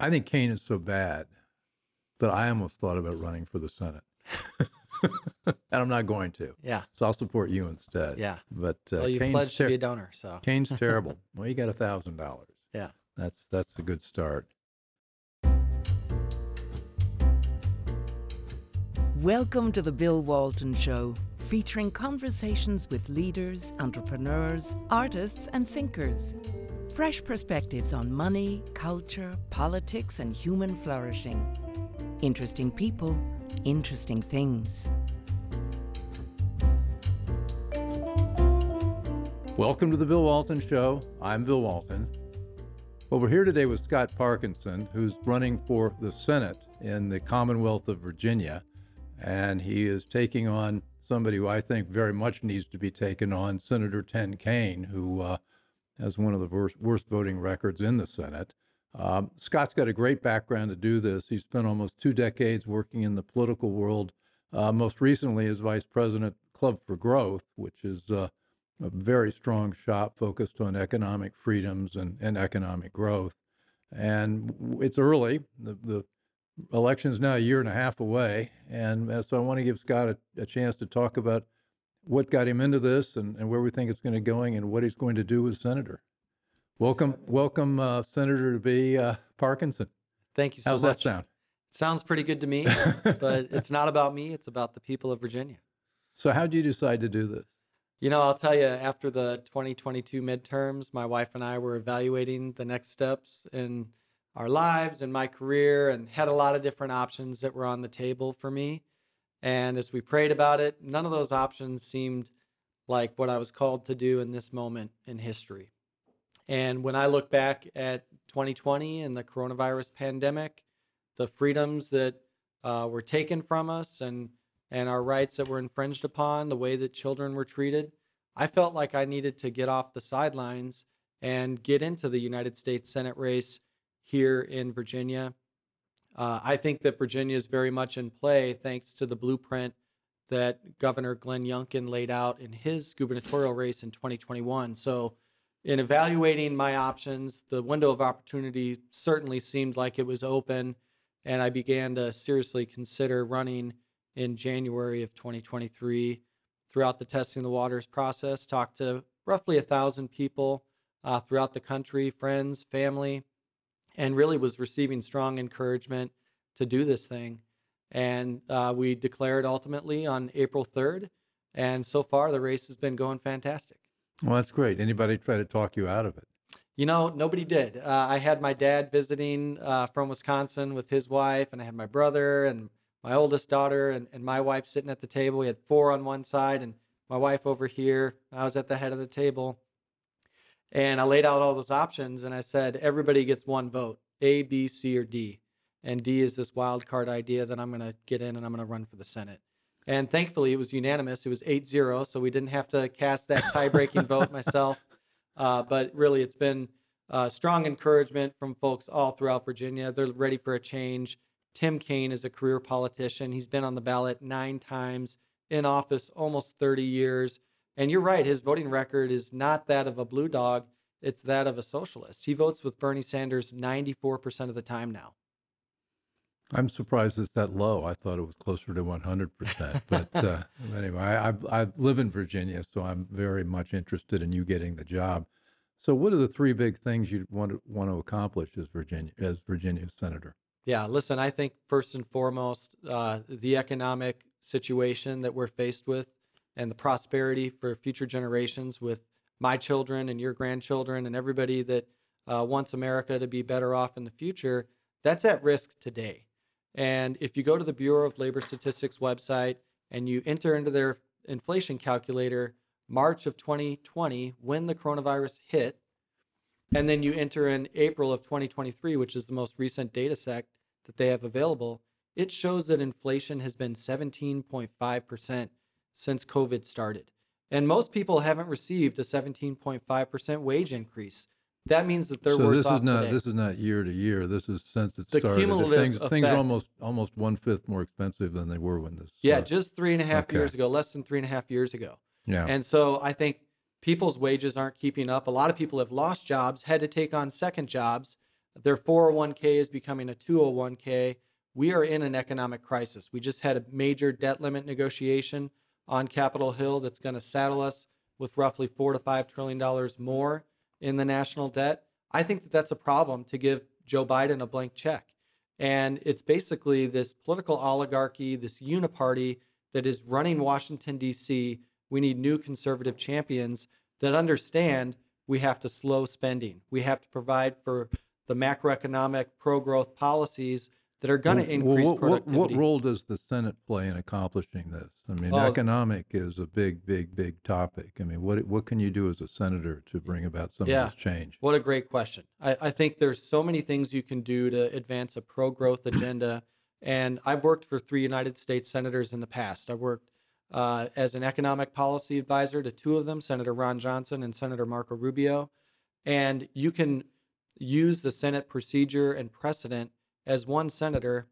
I think Kaine is so bad that I almost thought about running for the Senate. and I'm not going to. Yeah. So I'll support you instead. Yeah. But uh, Well, you Kaine's pledged to be a donor, so Kaine's terrible. Well, you got a thousand dollars. yeah. That's that's a good start. Welcome to the Bill Walton Show, featuring conversations with leaders, entrepreneurs, artists, and thinkers. Fresh perspectives on money, culture, politics, and human flourishing. Interesting people, interesting things. Welcome to the Bill Walton Show. I'm Bill Walton. Well, we're here today with Scott Parkinson, who's running for the Senate in the Commonwealth of Virginia. And he is taking on somebody who I think very much needs to be taken on, Senator Tim Kaine, who uh, has one of the worst, worst voting records in the Senate. Um, Scott's got a great background to do this. He spent almost two decades working in the political world, uh, most recently as vice president Club for Growth, which is uh, a very strong shop focused on economic freedoms and, and economic growth. And it's early. The, the election is now a year and a half away. And uh, so I want to give Scott a, a chance to talk about what got him into this and, and where we think it's going to going and what he's going to do as senator. Welcome, welcome, uh, Senator to be uh, Parkinson. Thank you so How's much. that sound? Sounds pretty good to me, but it's not about me. It's about the people of Virginia. So, how did you decide to do this? You know, I'll tell you, after the 2022 midterms, my wife and I were evaluating the next steps in our lives and my career and had a lot of different options that were on the table for me. And as we prayed about it, none of those options seemed like what I was called to do in this moment in history. And when I look back at 2020 and the coronavirus pandemic, the freedoms that uh, were taken from us and and our rights that were infringed upon, the way that children were treated, I felt like I needed to get off the sidelines and get into the United States Senate race here in Virginia. Uh, I think that Virginia is very much in play thanks to the blueprint that Governor Glenn Youngkin laid out in his gubernatorial race in 2021. So, in evaluating my options, the window of opportunity certainly seemed like it was open, and I began to seriously consider running in January of 2023. Throughout the testing the waters process, talked to roughly a thousand people uh, throughout the country, friends, family, and really was receiving strong encouragement to do this thing. And uh, we declared ultimately on April 3rd. And so far, the race has been going fantastic. Well, that's great. Anybody try to talk you out of it? You know, nobody did. Uh, I had my dad visiting uh, from Wisconsin with his wife, and I had my brother and my oldest daughter and, and my wife sitting at the table. We had four on one side and my wife over here. I was at the head of the table. And I laid out all those options and I said, everybody gets one vote A, B, C, or D. And D is this wild card idea that I'm going to get in and I'm going to run for the Senate. And thankfully, it was unanimous. It was 8 0, so we didn't have to cast that tie breaking vote myself. Uh, but really, it's been uh, strong encouragement from folks all throughout Virginia. They're ready for a change. Tim Kaine is a career politician. He's been on the ballot nine times, in office almost 30 years. And you're right, his voting record is not that of a blue dog, it's that of a socialist. He votes with Bernie Sanders 94% of the time now. I'm surprised it's that low. I thought it was closer to 100%. But uh, anyway, I, I, live in Virginia, so I'm very much interested in you getting the job. So, what are the three big things you want to want to accomplish as Virginia as Virginia senator? Yeah, listen, I think first and foremost, uh, the economic situation that we're faced with and the prosperity for future generations with my children and your grandchildren and everybody that uh, wants America to be better off in the future, that's at risk today. And if you go to the Bureau of Labor Statistics website and you enter into their inflation calculator March of 2020, when the coronavirus hit, and then you enter in April of 2023, which is the most recent data set that they have available, it shows that inflation has been 17.5% since COVID started. And most people haven't received a 17.5% wage increase. That means that they're so worse this off is not today. this is not year to year. This is since it The started. cumulative things things are almost almost one fifth more expensive than they were when this. yeah, just three and a half okay. years ago, less than three and a half years ago. yeah. And so I think people's wages aren't keeping up. A lot of people have lost jobs, had to take on second jobs. Their 401k is becoming a 201k. We are in an economic crisis. We just had a major debt limit negotiation on Capitol Hill that's going to saddle us with roughly four to five trillion dollars more in the national debt. I think that that's a problem to give Joe Biden a blank check. And it's basically this political oligarchy, this uniparty that is running Washington, D.C. We need new conservative champions that understand we have to slow spending. We have to provide for the macroeconomic pro growth policies that are going to increase what, what, productivity. what role does the Senate play in accomplishing this? I mean, Oh. economic is a big, big, big topic. I mean, what what can you do as a senator to bring about some Yeah. of this change? What a great question. I, I think there's so many things you can do to advance a pro growth agenda. And I've worked for three United States senators in the past. I worked uh, as an economic policy advisor to two of them, Senator Ron Johnson and Senator Marco Rubio. And you can use the Senate procedure and precedent as one senator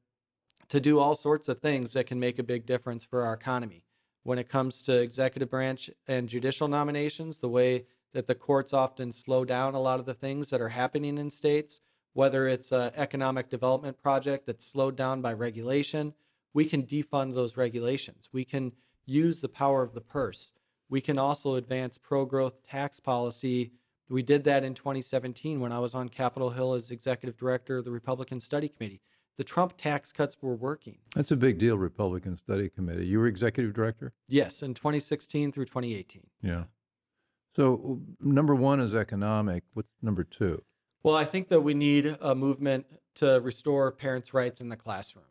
to do all sorts of things that can make a big difference for our economy. When it comes to executive branch and judicial nominations, the way that the courts often slow down a lot of the things that are happening in states, whether it's an economic development project that's slowed down by regulation, we can defund those regulations. We can use the power of the purse. We can also advance pro growth tax policy. We did that in 2017 when I was on Capitol Hill as executive director of the Republican Study Committee. The Trump tax cuts were working. That's a big deal, Republican Study Committee. You were executive director? Yes, in 2016 through 2018. Yeah. So number one is economic. What's number two? Well, I think that we need a movement to restore parents' rights in the classroom.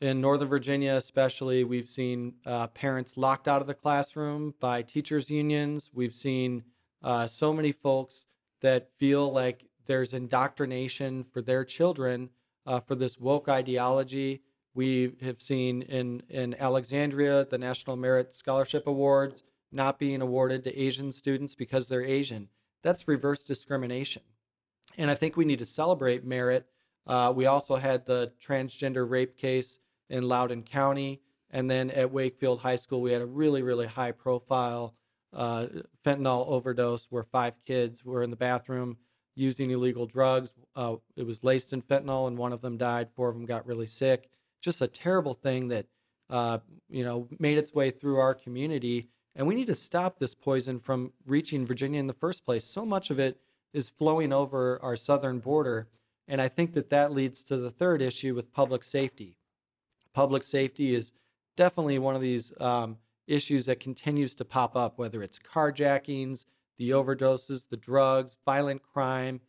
In Northern Virginia, especially, we've seen uh, parents locked out of the classroom by teachers' unions. We've seen uh, so many folks that feel like there's indoctrination for their children uh, for this woke ideology. We have seen in, in Alexandria the National Merit Scholarship Awards not being awarded to Asian students because they're Asian. That's reverse discrimination. And I think we need to celebrate merit. Uh, we also had the transgender rape case in Loudoun County. And then at Wakefield High School, we had a really, really high profile uh, fentanyl overdose where five kids were in the bathroom using illegal drugs. Uh, it was laced in fentanyl, and one of them died. Four of them got really sick. Just a terrible thing that uh, you know made its way through our community, and we need to stop this poison from reaching Virginia in the first place. So much of it is flowing over our southern border, and I think that that leads to the third issue with public safety. Public safety is definitely one of these um, issues that continues to pop up, whether it's carjackings, the overdoses, the drugs, violent crime.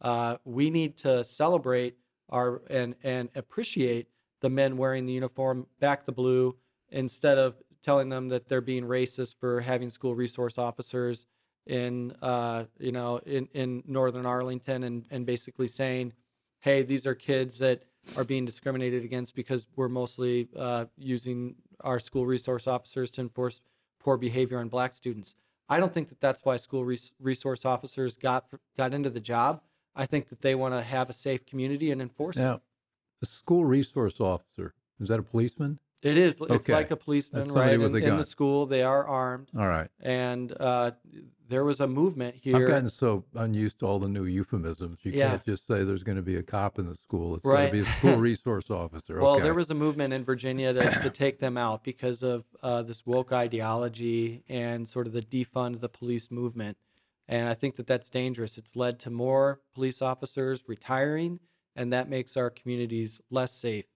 Uh, we need to celebrate our and and appreciate the men wearing the uniform, back the blue, instead of telling them that they're being racist for having school resource officers in uh, you know in, in northern Arlington and, and basically saying, hey, these are kids that are being discriminated against because we're mostly uh, using our school resource officers to enforce poor behavior on black students. I don't think that that's why school res- resource officers got got into the job. I think that they want to have a safe community and enforce it. Now, a school resource officer is that a policeman? It is. It's like a policeman, right? in, a in the school, they are armed, All right. and uh, there was a movement here. I've gotten so unused to all the new euphemisms. You Yeah. can't just say there's going to be a cop in the school. It's Right. going to be a school resource officer. Well, okay. there was a movement in Virginia to, to take them out because of uh, this woke ideology and sort of the defund the police movement. And I think that that's dangerous. It's led to more police officers retiring, and that makes our communities less safe.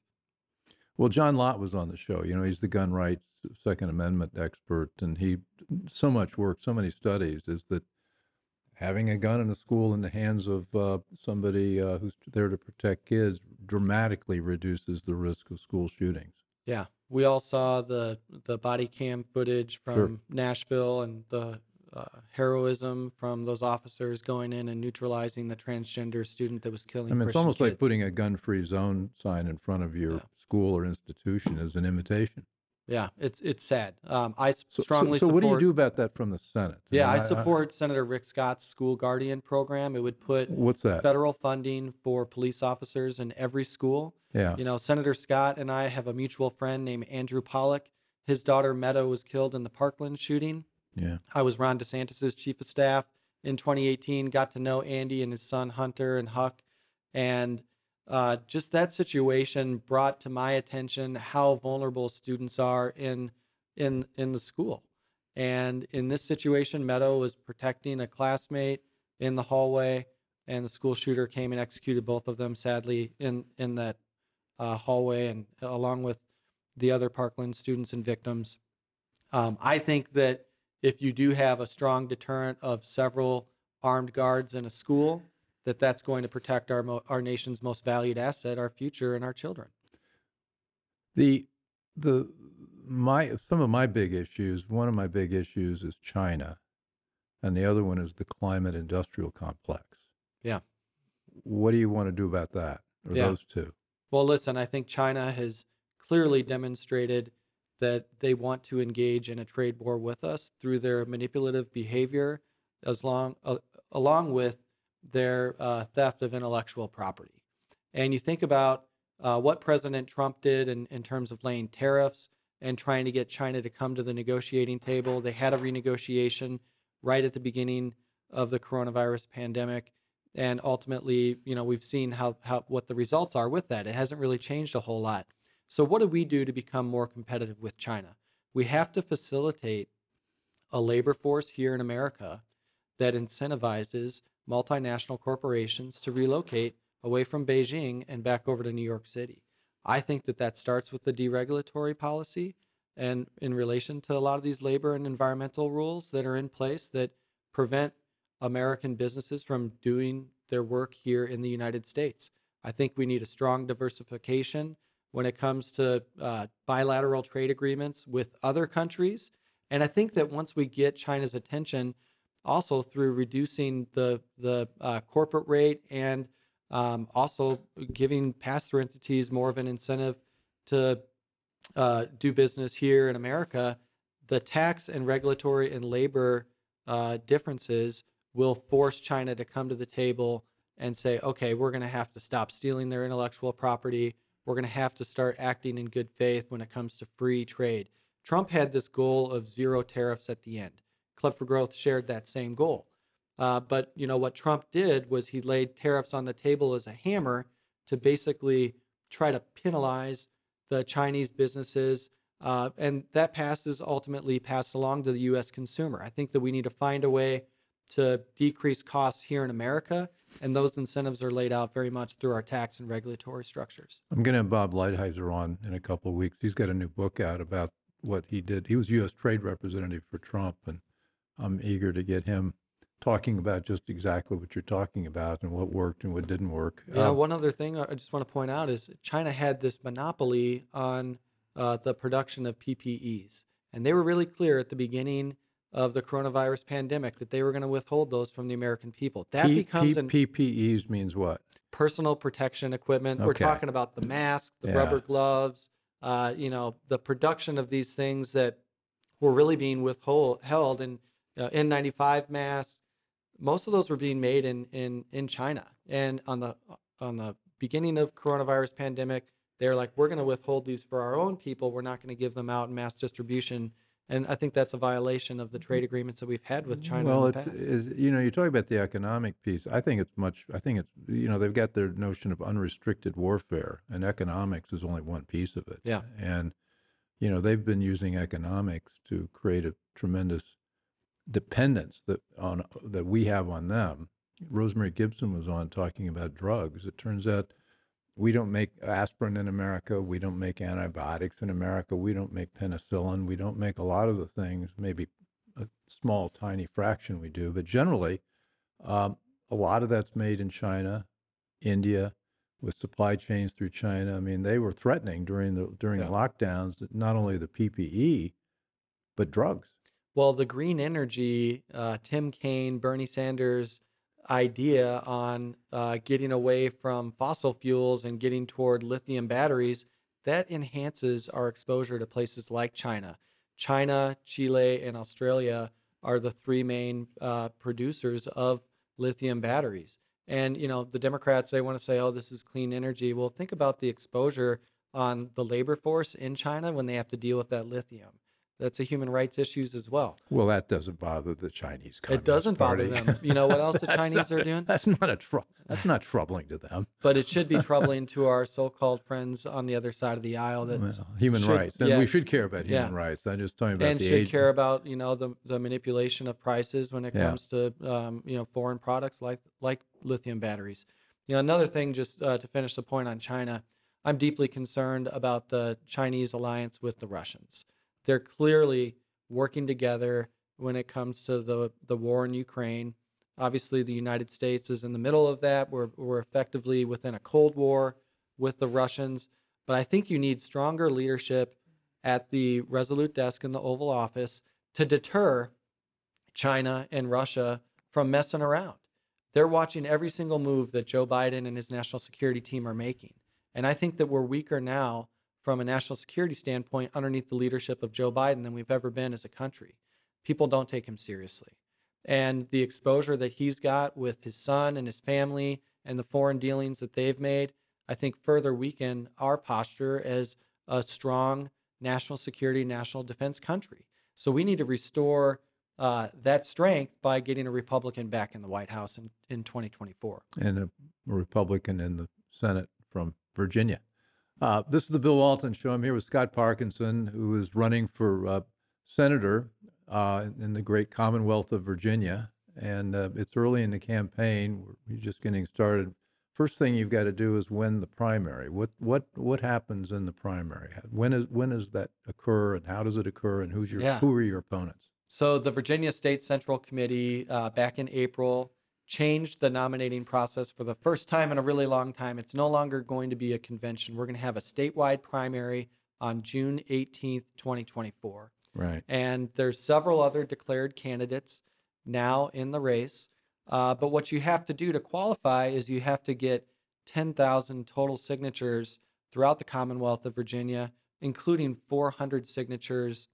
Well, John Lott was on the show. You know, he's the gun rights Second Amendment expert, and he so much work, so many studies is that having a gun in a school in the hands of uh, somebody uh, who's there to protect kids dramatically reduces the risk of school shootings. Yeah, we all saw the the body cam footage from Sure. Nashville and the uh, heroism from those officers going in and neutralizing the transgender student that was killing. I mean, it's Christian almost like putting a gun-free zone sign in front of your Yeah. school or institution as an imitation. Yeah, it's it's sad. Um, I So, so- strongly so, support. what do you do about that from the Senate? Yeah, mean, I support Senator Rick Scott's School Guardian program. It would put what's that? federal funding for police officers in every school. yeah. You know, Senator Scott and I have a mutual friend named Andrew Pollack. His daughter Meadow was killed in the Parkland shooting. Yeah. I was Ron DeSantis's chief of staff in 2018. Got to know Andy and his son Hunter and Huck, And uh, just that situation brought to my attention how vulnerable students are in in in the school. And in this situation, Meadow was protecting a classmate in the hallway, and the school shooter came and executed both of them, sadly, in in that uh, hallway, and along with the other Parkland students and victims. Um, I think that if you do have a strong deterrent of several armed guards in a school, that that's going to protect our mo- our nation's most valued asset, our future, and our children. The the my some of my big issues. One of my big issues is China, and the other one is the climate industrial complex. Yeah. What do you want to do about that? Or Yeah. those two? Well, listen, I think China has clearly demonstrated that they want to engage in a trade war with us through their manipulative behavior, as long uh, along with their uh, theft of intellectual property. And you think about uh, what President Trump did in, in terms of laying tariffs and trying to get China to come to the negotiating table. They had a renegotiation right at the beginning of the coronavirus pandemic and ultimately, you know, we've seen how, how what the results are with that. It hasn't really changed a whole lot. So, what do we do to become more competitive with China? We have to facilitate a labor force here in America that incentivizes multinational corporations to relocate away from Beijing and back over to New York City. I think that that starts with the deregulatory policy and in relation to a lot of these labor and environmental rules that are in place that prevent American businesses from doing their work here in the United States. I think we need a strong diversification when it comes to uh, bilateral trade agreements with other countries. And I think that once we get China's attention, also through reducing the the uh, corporate rate and um, also giving pass-through entities more of an incentive to uh, do business here in America, the tax and regulatory and labor uh, differences will force China to come to the table and say, okay, we're going to have to stop stealing their intellectual property. We're going to have to start acting in good faith when it comes to free trade. Trump had this goal of zero tariffs at the end. Club for Growth shared that same goal. Uh, but you know what Trump did was he laid tariffs on the table as a hammer to basically try to penalize the Chinese businesses, uh, and that passes ultimately passed along to the U.S. consumer. I think that we need to find a way to decrease costs here in America, and those incentives are laid out very much through our tax and regulatory structures. I'm going to have Bob Lighthizer on in a couple of weeks. He's got a new book out about what he did. He was U.S. Trade Representative for Trump, and I'm eager to get him talking about just exactly what you're talking about and what worked and what didn't work. You know, Um, one other thing I just want to point out is China had this monopoly on uh, the production of PPEs, and they were really clear at the beginning of the coronavirus pandemic that they were going to withhold those from the American people. That P- becomes P- an PPEs means what? personal protection equipment. We're talking about the mask, the Yeah. rubber gloves, uh, you know, the production of these things that were really being withhold held and uh, N95 masks. Most of those were being made in in in China. And on the on the beginning of coronavirus pandemic, they're like, we're going to withhold these for our own people. We're not going to give them out in mass distribution. And I think that's a violation of the trade agreements that we've had with China well, in the it's, past. is you know, you talk about the economic piece. I think it's much. I think it's you know they've got their notion of unrestricted warfare, and economics is only one piece of it. Yeah. and you know they've been using economics to create a tremendous dependence that on that we have on them. Rosemary Gibson was on talking about drugs. It turns out we don't make aspirin in America. We don't make antibiotics in America. We don't make penicillin. We don't make a lot of the things, maybe a small, tiny fraction we do, but generally, um, a lot of that's made in China, India, with supply chains through China. I mean, they were threatening during the during Yeah. the lockdowns not only the PPE, but drugs. Well, the green energy, uh, Tim Kaine, Bernie Sanders' idea on uh, getting away from fossil fuels and getting toward lithium batteries, that enhances our exposure to places like China. China, Chile, and Australia are the three main uh, producers of lithium batteries. And, you know, the Democrats, they want to say, oh, this is clean energy. Well, think about the exposure on the labor force in China when they have to deal with that lithium That's a human rights issues as well. Well, that doesn't bother the Chinese. It doesn't bother them. You know what else the Chinese not- are doing? That's not a tr- That's not troubling to them. But it should be troubling to our so-called friends on the other side of the aisle that Well, human should- rights, and yeah. we should care about human Yeah. rights. I'm just talking about and the should age. care about you know the the manipulation of prices when it Yeah. comes to um, you know foreign products like like lithium batteries. You know another thing just uh, to finish the point on China, I'm deeply concerned about the Chinese alliance with the Russians. They're clearly working together when it comes to the the war in Ukraine. Obviously, the United States is in the middle of that. We're we're effectively within a cold war with the Russians, but I think you need stronger leadership at the Resolute desk in the Oval Office to deter China and Russia from messing around. They're watching every single move that Joe Biden and his national security team are making. And I think that we're weaker now from a national security standpoint underneath the leadership of Joe Biden than we've ever been as a country. People don't take him seriously. And the exposure that he's got with his son and his family and the foreign dealings that they've made, I think further weaken our posture as a strong national security, national defense country. So we need to restore uh, that strength by getting a Republican back in the White House in, in 2024. and a Republican in the Senate from Virginia. Uh, this is the Bill Walton Show. I'm here with Scott Parkinson, who is running for uh, senator uh, in the great Commonwealth of Virginia. And uh, it's early in the campaign. We're just getting started. First thing you've got to do is win the primary. What what what happens in the primary? When is when does that occur, and how does it occur, and who's your Yeah. who are your opponents? So the Virginia State Central Committee uh, back in April changed the nominating process for the first time in a really long time. It's no longer going to be a convention. We're going to have a statewide primary on June 18th, 2024. Right. And there's several other declared candidates now in the race. Uh, but what you have to do to qualify is you have to get 10,000 total signatures throughout the Commonwealth of Virginia, including 400 signatures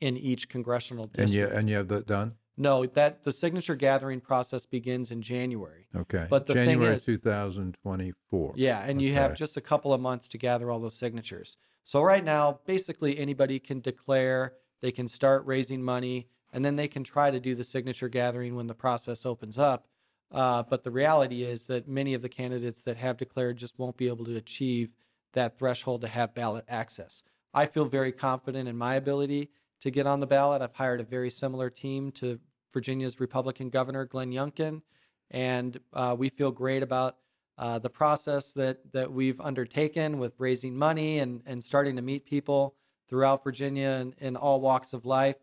in each congressional district. And you and you have that done? No, that the signature gathering process begins in January. Okay. But the thing January is- 2024. Yeah, and you have just a couple of months to gather all those signatures. So right now, basically anybody can declare, they can start raising money, and then they can try to do the signature gathering when the process opens up. Uh, but the reality is that many of the candidates that have declared just won't be able to achieve that threshold to have ballot access. I feel very confident in my ability to get on the ballot. I've hired a very similar team to Virginia's Republican Governor Glenn Youngkin, and uh, we feel great about uh, the process that that we've undertaken with raising money and and starting to meet people throughout Virginia and in all walks of life.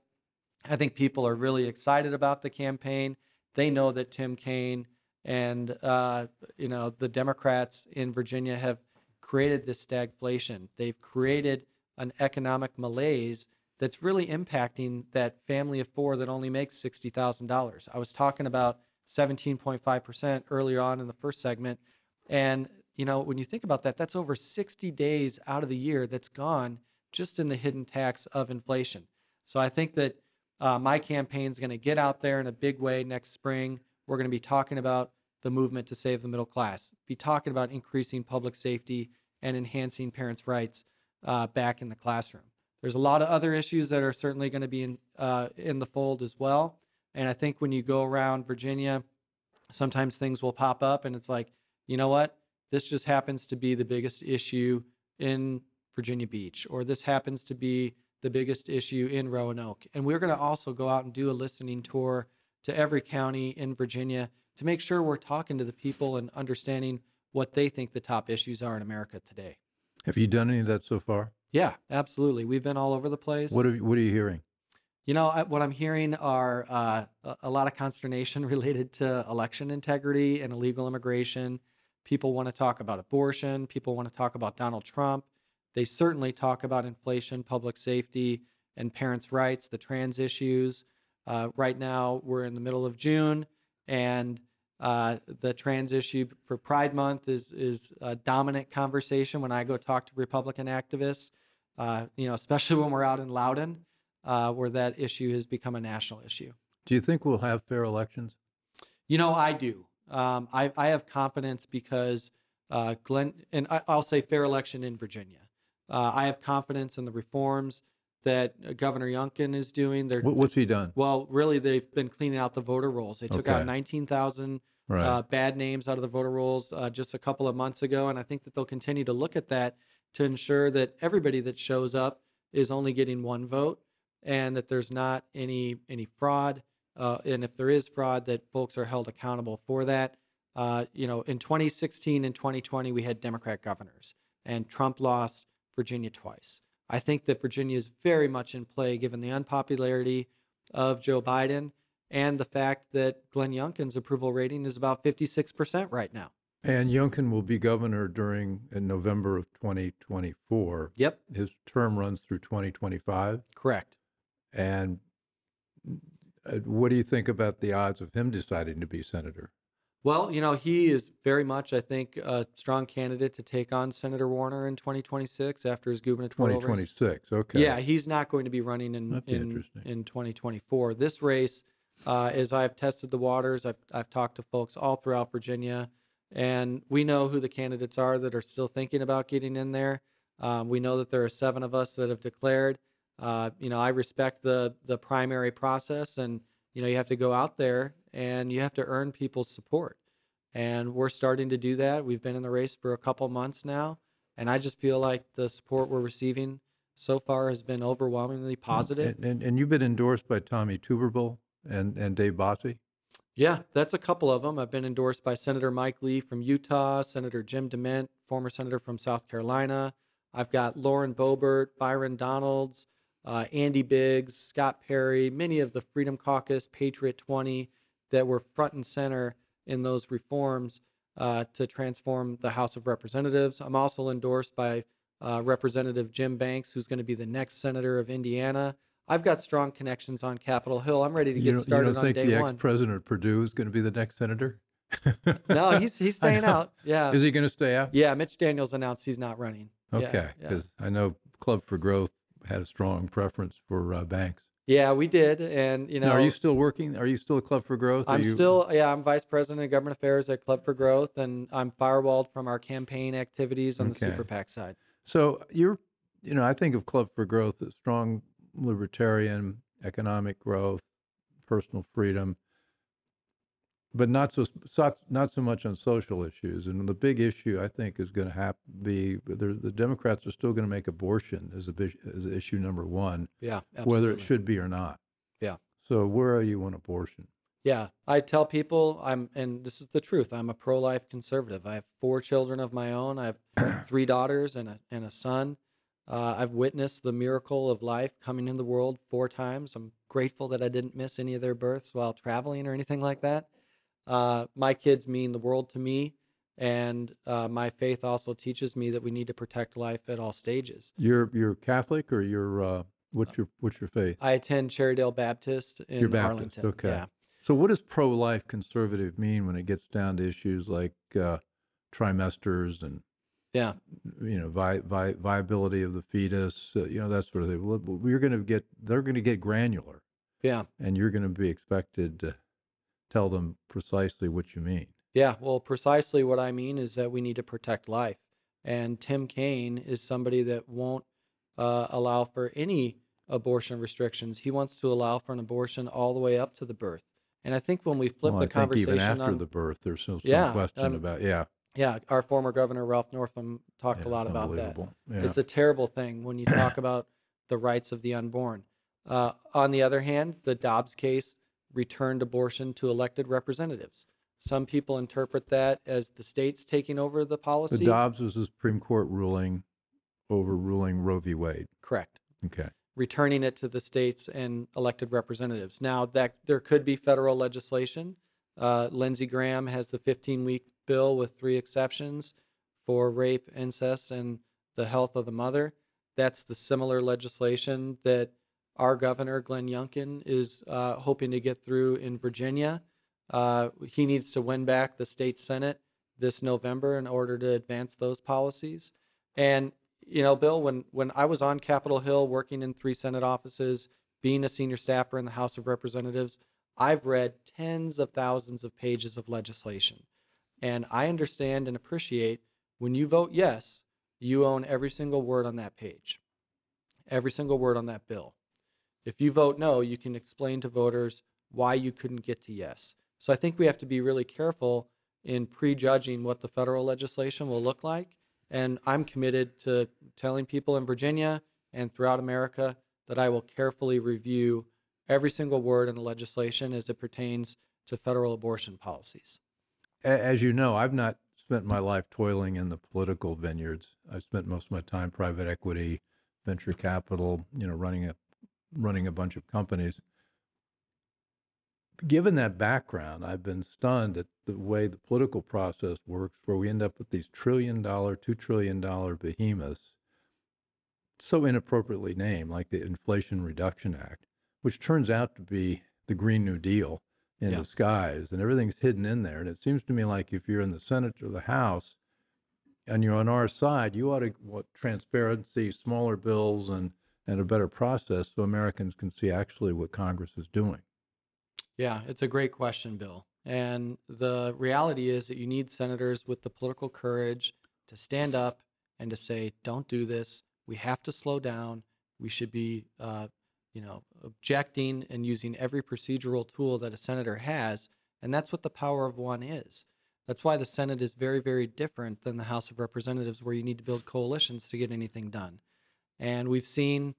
I think people are really excited about the campaign. They know that Tim Kaine and uh, you know the Democrats in Virginia have created this stagflation. They've created an economic malaise that's really impacting that family of four that only makes sixty thousand dollars. I was talking about seventeen point five percent earlier on in the first segment, and you know when you think about that, that's over sixty days out of the year that's gone just in the hidden tax of inflation. So I think that uh, my campaign is going to get out there in a big way next spring. We're going to be talking about the movement to save the middle class, be talking about increasing public safety and enhancing parents' rights uh, back in the classroom. There's a lot of other issues that are certainly going to be in uh, in the fold as well. And I think when you go around Virginia, sometimes things will pop up, and it's like, you know what? This just happens to be the biggest issue in Virginia Beach, or this happens to be the biggest issue in Roanoke. And we're going to also go out and do a listening tour to every county in Virginia to make sure we're talking to the people and understanding what they think the top issues are in America today. Have you done any of that so far? Yeah, absolutely. We've been all over the place. What are you, what are you hearing? You know, I- what I'm hearing are uh, a- a lot of consternation related to election integrity and illegal immigration. People want to talk about abortion. People want to talk about Donald Trump. They certainly talk about inflation, public safety, and parents' rights, the trans issues. Uh, right now, we're in the middle of June, and uh, the trans issue for Pride Month is is a dominant conversation when I go talk to Republican activists. Uh, you know, especially when we're out in Loudoun, uh, where that issue has become a national issue. Do you think we'll have fair elections? You know, I do. Um, I, I have confidence because uh, Glenn, and I, I'll say fair election in Virginia. Uh, I have confidence in the reforms that uh, Governor Youngkin is doing. They're what's he done? well, really, they've been cleaning out the voter rolls. They took out 19,000 Right. uh, bad names out of the voter rolls uh, just a couple of months ago, and I think that they'll continue to look at that to ensure that everybody that shows up is only getting one vote, and that there's not any any fraud. Uh, and if there is fraud, that folks are held accountable for that. Uh, you know, in 2016 and 2020, we had Democrat governors, and Trump lost Virginia twice. I think that Virginia is very much in play given the unpopularity of Joe Biden and the fact that Glenn Youngkin's approval rating is about 56% right now. And Youngkin will be governor during in November of 2024. Yep, His term runs through 2025. correct. And uh, what do you think about the odds of him deciding to be senator? Well, you know, he is very much, I think, a strong candidate to take on Senator Warner in 2026 after his gubernatorial race. 2026. Okay. Yeah, he's not going to be running in be in, in 2024. This race, uh, as I've tested the waters, I've I've talked to folks all throughout Virginia, and we know who the candidates are that are still thinking about getting in there. Um, we know that there are seven of us that have declared. Uh, you know, I respect the the primary process, and you know, you have to go out there and you have to earn people's support. And we're starting to do that. We've been in the race for a couple months now, and I just feel like the support we're receiving so far has been overwhelmingly positive. And, and, and you've been endorsed by Tommy Tuberville and, and Dave Bossie. Yeah, that's a couple of them. I've been endorsed by Senator Mike Lee from Utah, Senator Jim DeMint, former senator from South Carolina. I've got Lauren Boebert, Byron Donalds, uh, Andy Biggs, Scott Perry, many of the Freedom Caucus, Patriot 20 that were front and center in those reforms uh, to transform the House of Representatives. I'm also endorsed by uh, Representative Jim Banks, who's going to be the next senator of Indiana. I've got strong connections on Capitol Hill. I'm ready to You get don't, you don't on think day the one. ex-president of Purdue is going to be the next senator? No, he's he's staying out. Yeah. Is he going to stay out? Yeah, Mitch Daniels announced he's not running. Yeah, Okay, Yeah, because I know Club for Growth had a strong preference for uh, Banks. Yeah, we did. And you know now, are you still working? Are you still at Club for Growth? Are I'm you- still yeah, I'm vice president of government affairs at Club for Growth and I'm firewalled from our campaign activities on the super PAC side. So you're, you know, I think of Club for Growth as strong libertarian, economic growth, personal freedom, but not so not so much on social issues. And the big issue I think is going to have be the Democrats are still going to make abortion as a as issue number one, Yeah, whether it should be or not. Yeah. So where are you on abortion? Yeah, I tell people I'm, and this is the truth. I'm a pro-life conservative. I have four children of my own. I have three daughters and a and a son. Uh, I've witnessed the miracle of life coming in the world four times. I'm grateful that I didn't miss any of their births while traveling or anything like that. Uh, my kids mean the world to me, and uh, my faith also teaches me that we need to protect life at all stages. You're you're Catholic or you're uh, what's your what's your faith? I attend Cherrydale Baptist in You're Baptist, Arlington. okay. Yeah. So, what does pro-life conservative mean when it gets down to issues like uh, trimesters and Yeah. you know vi- vi- viability of the fetus, uh, you know that sort of thing? Well, We're going to get they're going to get granular, Yeah. and you're going to be expected to tell them precisely what you mean. Yeah, well, precisely what I mean is that we need to protect life. And Tim Kaine is somebody that won't uh, allow for any abortion restrictions. He wants to allow for an abortion all the way up to the birth. And I think when we flip well, the conversation even after on, the birth, there's some, some Yeah, question um, about yeah, yeah, our former governor Ralph Northam talked yeah, a lot about that. Yeah. It's a terrible thing when you talk about the rights of the unborn. Uh, on the other hand, the Dobbs case returned abortion to elected representatives. Some people interpret that as the states taking over the policy. the Dobbs was the Supreme Court ruling overruling Roe v. Wade. Correct. Okay. Returning it to the states and elected representatives. Now that there could be federal legislation. Uh, Lindsey Graham has the 15 week bill with three exceptions for rape, incest, and the health of the mother. That's the similar legislation that our governor, Glenn Youngkin, is uh, hoping to get through in Virginia. Uh, he needs to win back the state Senate this November in order to advance those policies. And you know, Bill, when when I was on Capitol Hill working in three Senate offices, being a senior staffer in the House of Representatives, I've read tens of thousands of pages of legislation. And I understand and appreciate when you vote yes, you own every single word on that page. every single word on that bill. If you vote no, you can explain to voters why you couldn't get to yes. So I think we have to be really careful in prejudging what the federal legislation will look like. And I'm committed to telling people in Virginia and throughout America that I will carefully review every single word in the legislation as it pertains to federal abortion policies. As you know, I've not spent my life toiling in the political vineyards. I've spent most of my time private equity, venture capital, you know, running a running a bunch of companies. Given that background, I've been stunned at the way the political process works, where we end up with these trillion dollar, two trillion dollar behemoths, so inappropriately named, like the Inflation Reduction Act, which turns out to be the Green New Deal in Yeah. disguise, and everything's hidden in there. And it seems to me like if you're in the Senate or the House, and you're on our side, you ought to want transparency, smaller bills, and and a better process so Americans can see actually what Congress is doing. Yeah, it's a great question, Bill. And the reality is that you need senators with the political courage to stand up and to say, "Don't do this. We have to slow down. We should be, uh, you know, objecting and using every procedural tool that a senator has." And that's what the power of one is. That's why the Senate is very, very different than the House of Representatives, where you need to build coalitions to get anything done. And we've seen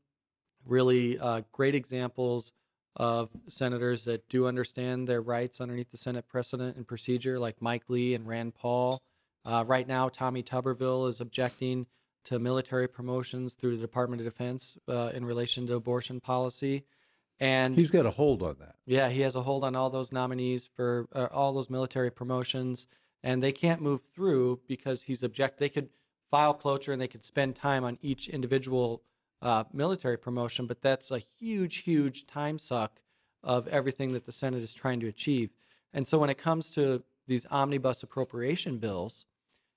really uh, great examples of senators that do understand their rights underneath the Senate precedent and procedure, like Mike Lee and Rand Paul. Uh, right now, Tommy Tuberville is objecting to military promotions through the Department of Defense uh, in relation to abortion policy. And He's got a hold on that. yeah, he has a hold on all those nominees for uh, all those military promotions, and they can't move through because he's object. They could file cloture and they could spend time on each individual uh, military promotion, but that's a huge, huge time suck of everything that the Senate is trying to achieve. And so when it comes to these omnibus appropriation bills,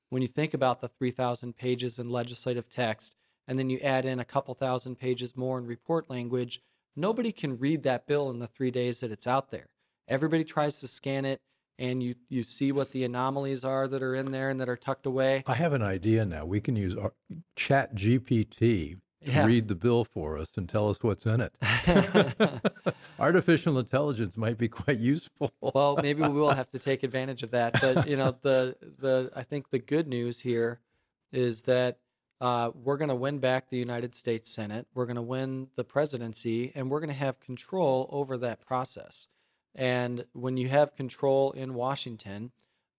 when you think about the 3,000 pages in legislative text, and then you add in a couple thousand pages more in report language, nobody can read that bill in the three days that it's out there. Everybody tries to scan it, and you you see what the anomalies are that are in there and that are tucked away. I have an idea now. We can use our Chat GPT to Yeah. read the bill for us and tell us what's in it. Artificial intelligence might be quite useful. well, maybe we will have to take advantage of that. But you know, the the I think the good news here is that uh, we're going to win back the United States Senate. We're going to win the presidency, and we're going to have control over that process. And when you have control in Washington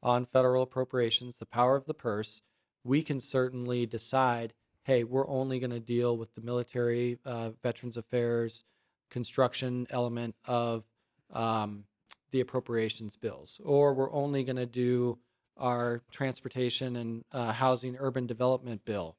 on federal appropriations, the power of the purse, we can certainly decide. Hey, we're only going to deal with the military, uh, Veterans Affairs, construction element of um, the appropriations bills, or we're only going to do our transportation and uh, housing urban development bill.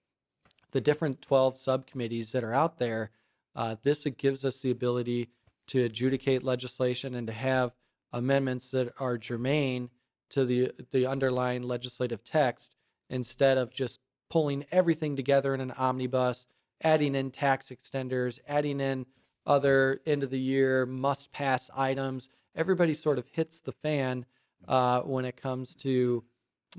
The different 12 subcommittees that are out there, uh, this gives us the ability to adjudicate legislation and to have amendments that are germane to the, the underlying legislative text instead of just pulling everything together in an omnibus, adding in tax extenders, adding in other end of the year must pass items. Everybody sort of hits the fan uh, when it comes to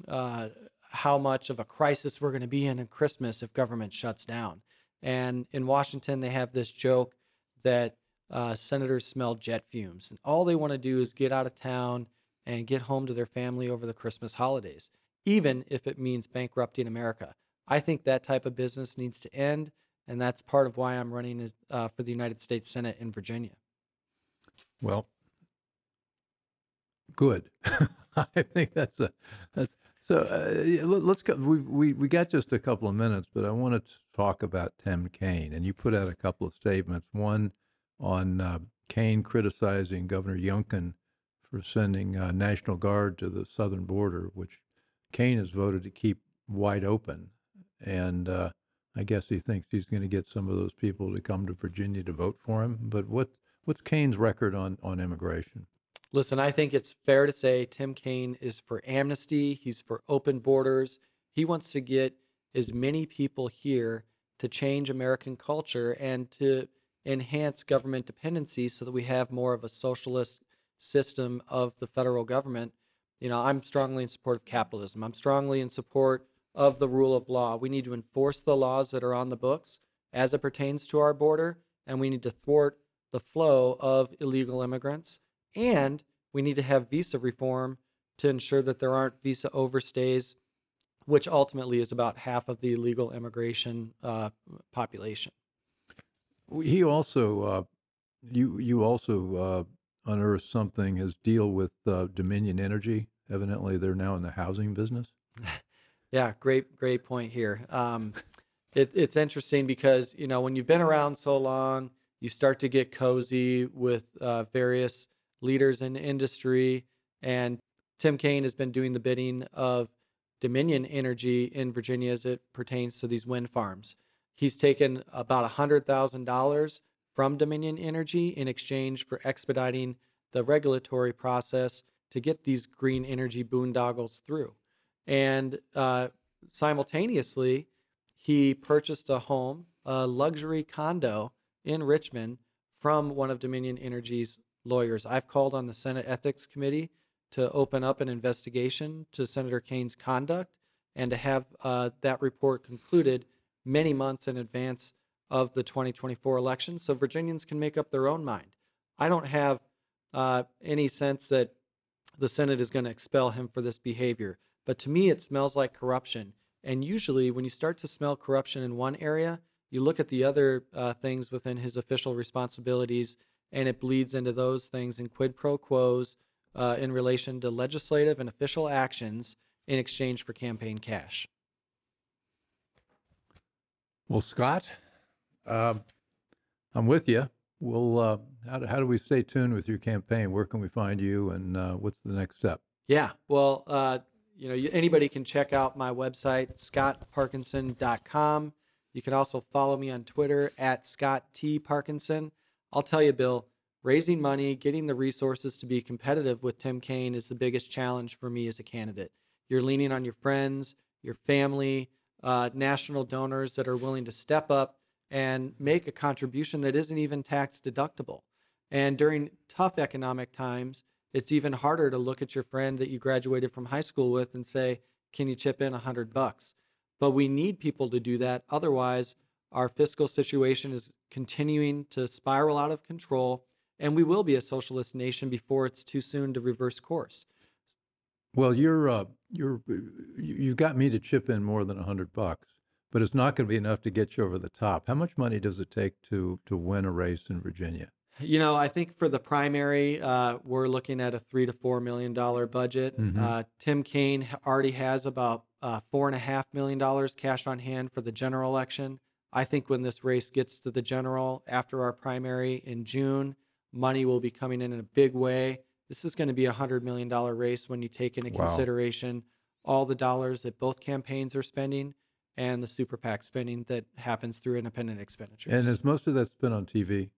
uh, how much of a crisis we're going to be in in Christmas if government shuts down. And in Washington, they have this joke that uh, senators smell jet fumes, and all they want to do is get out of town and get home to their family over the Christmas holidays, even if it means bankrupting America. I think that type of business needs to end, and that's part of why I'm running uh, for the United States Senate in Virginia. Well, good. I think that's a that's so. Uh, let- let's go. We we we got just a couple of minutes, but I want to talk about Tim Kaine, and you put out a couple of statements. One on uh, Kaine criticizing Governor Youngkin for sending uh, National Guard to the southern border, which Kaine has voted to keep wide open, and uh, I guess he thinks he's going to get some of those people to come to Virginia to vote for him. But what what's Kaine's record on on immigration? Listen, I think it's fair to say Tim Kaine is for amnesty. He's for open borders. He wants to get as many people here to change American culture and to enhance government dependency so that we have more of a socialist system of the federal government. You know, I'm strongly in support of capitalism. I'm strongly in support of the rule of law. We need to enforce the laws that are on the books as it pertains to our border, and we need to thwart the flow of illegal immigrants. And we need to have visa reform to ensure that there aren't visa overstays, which ultimately is about half of the illegal immigration uh, population. He also, uh, you you also uh, unearthed something. His deal with uh, Dominion Energy. Evidently, they're now in the housing business. Yeah, great, great point here. Um, it, it's interesting because you know when you've been around so long, you start to get cozy with uh, various leaders in industry, and Tim Kaine has been doing the bidding of Dominion Energy in Virginia as it pertains to these wind farms. He's taken about $100,000 from Dominion Energy in exchange for expediting the regulatory process to get these green energy boondoggles through. And uh, simultaneously, he purchased a home, a luxury condo in Richmond from one of Dominion Energy's lawyers. I've called on the Senate Ethics Committee to open up an investigation to Senator Kaine's conduct and to have uh, that report concluded many months in advance of the 2024 election so Virginians can make up their own mind. I don't have uh, any sense that the Senate is going to expel him for this behavior. But to me, it smells like corruption. And usually, when you start to smell corruption in one area, you look at the other uh, things within his official responsibilities, and it bleeds into those things in quid pro quos uh, in relation to legislative and official actions in exchange for campaign cash. Well, Scott, uh, I'm with you. We'll. Uh, how, do, how do we stay tuned with your campaign? Where can we find you, and uh, what's the next step? Yeah, well, uh, you know, you, anybody can check out my website, scottparkinson.com. You can also follow me on Twitter at Scott T. Parkinson. I'll tell you, Bill, raising money, getting the resources to be competitive with Tim Kaine is the biggest challenge for me as a candidate. You're leaning on your friends, your family, uh, national donors that are willing to step up and make a contribution that isn't even tax deductible. And during tough economic times, it's even harder to look at your friend that you graduated from high school with and say, "Can you chip in a hundred bucks?" But we need people to do that. Otherwise, our fiscal situation is continuing to spiral out of control, and we will be a socialist nation before it's too soon to reverse course. Well, you're uh, you're you got me to chip in more than a hundred bucks, but it's not going to be enough to get you over the top. How much money does it take to to win a race in Virginia? You know, I think for the primary, uh, we're looking at a three to four million dollar budget. Mhm. Uh, Tim Kaine already has about uh, four and a half million dollars cash on hand for the general election. I think when this race gets to the general after our primary in June, money will be coming in in a big way. This is going to be a hundred million dollar race when you take into Wow. consideration all the dollars that both campaigns are spending and the super PAC spending that happens through independent expenditures. And is most of that spent on TV?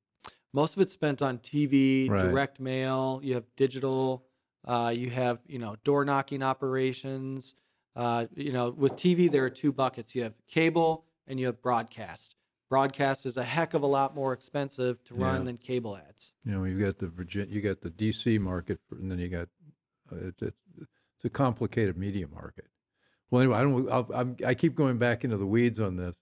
most of it's spent on TV, Right. direct mail. You have digital. Uh, you have you know door knocking operations. Uh, you know with TV there are two buckets. You have cable and you have broadcast. Broadcast is a heck of a lot more expensive to run Yeah. than cable ads. You know, you've got the Virginia, you got the DC market, and then you got uh, it's, it's it's a complicated media market. Well, anyway, I don't. I'll, I'm, I keep going back into the weeds on this.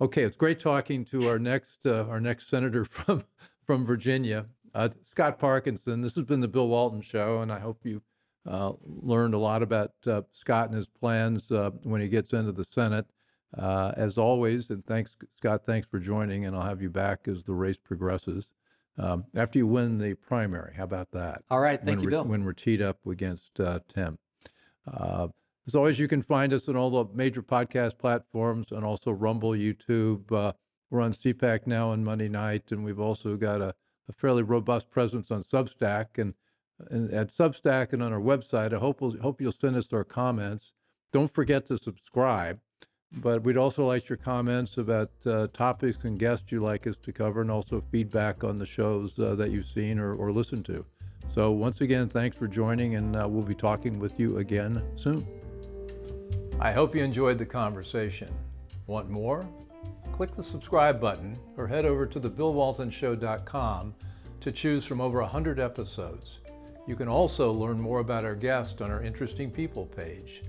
Okay, it's great talking to our next uh, our next senator from from Virginia, uh, Scott Parkinson. This has been the Bill Walton Show, and I hope you uh, learned a lot about uh, Scott and his plans uh, when he gets into the Senate. Uh, as always, and thanks, Scott. Thanks for joining, and I'll have you back as the race progresses. Um, after you win the primary, how about that? All right, thank when you, Bill. When we're teed up against uh, Tim. Uh, as always, you can find us on all the major podcast platforms and also Rumble, YouTube. Uh, we're on CPAC now on Monday night, and we've also got a, a fairly robust presence on Substack and, and at Substack and on our website. I hope we'll, hope you'll send us our comments. Don't forget to subscribe. But we'd also like your comments about uh, topics and guests you'd like us to cover, and also feedback on the shows uh, that you've seen or, or listened to. So, once again, thanks for joining, and uh, we'll be talking with you again soon. I hope you enjoyed the conversation. Want more? Click the subscribe button or head over to thebillwaltonshow.com to choose from over 100 episodes. You can also learn more about our guest on our Interesting People page.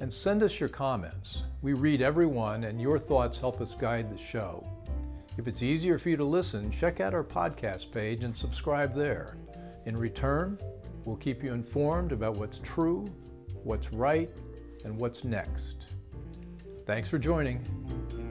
And send us your comments. We read every one, and your thoughts help us guide the show. If it's easier for you to listen, check out our podcast page and subscribe there. In return, we'll keep you informed about what's true, what's right, and what's next. Thanks for joining.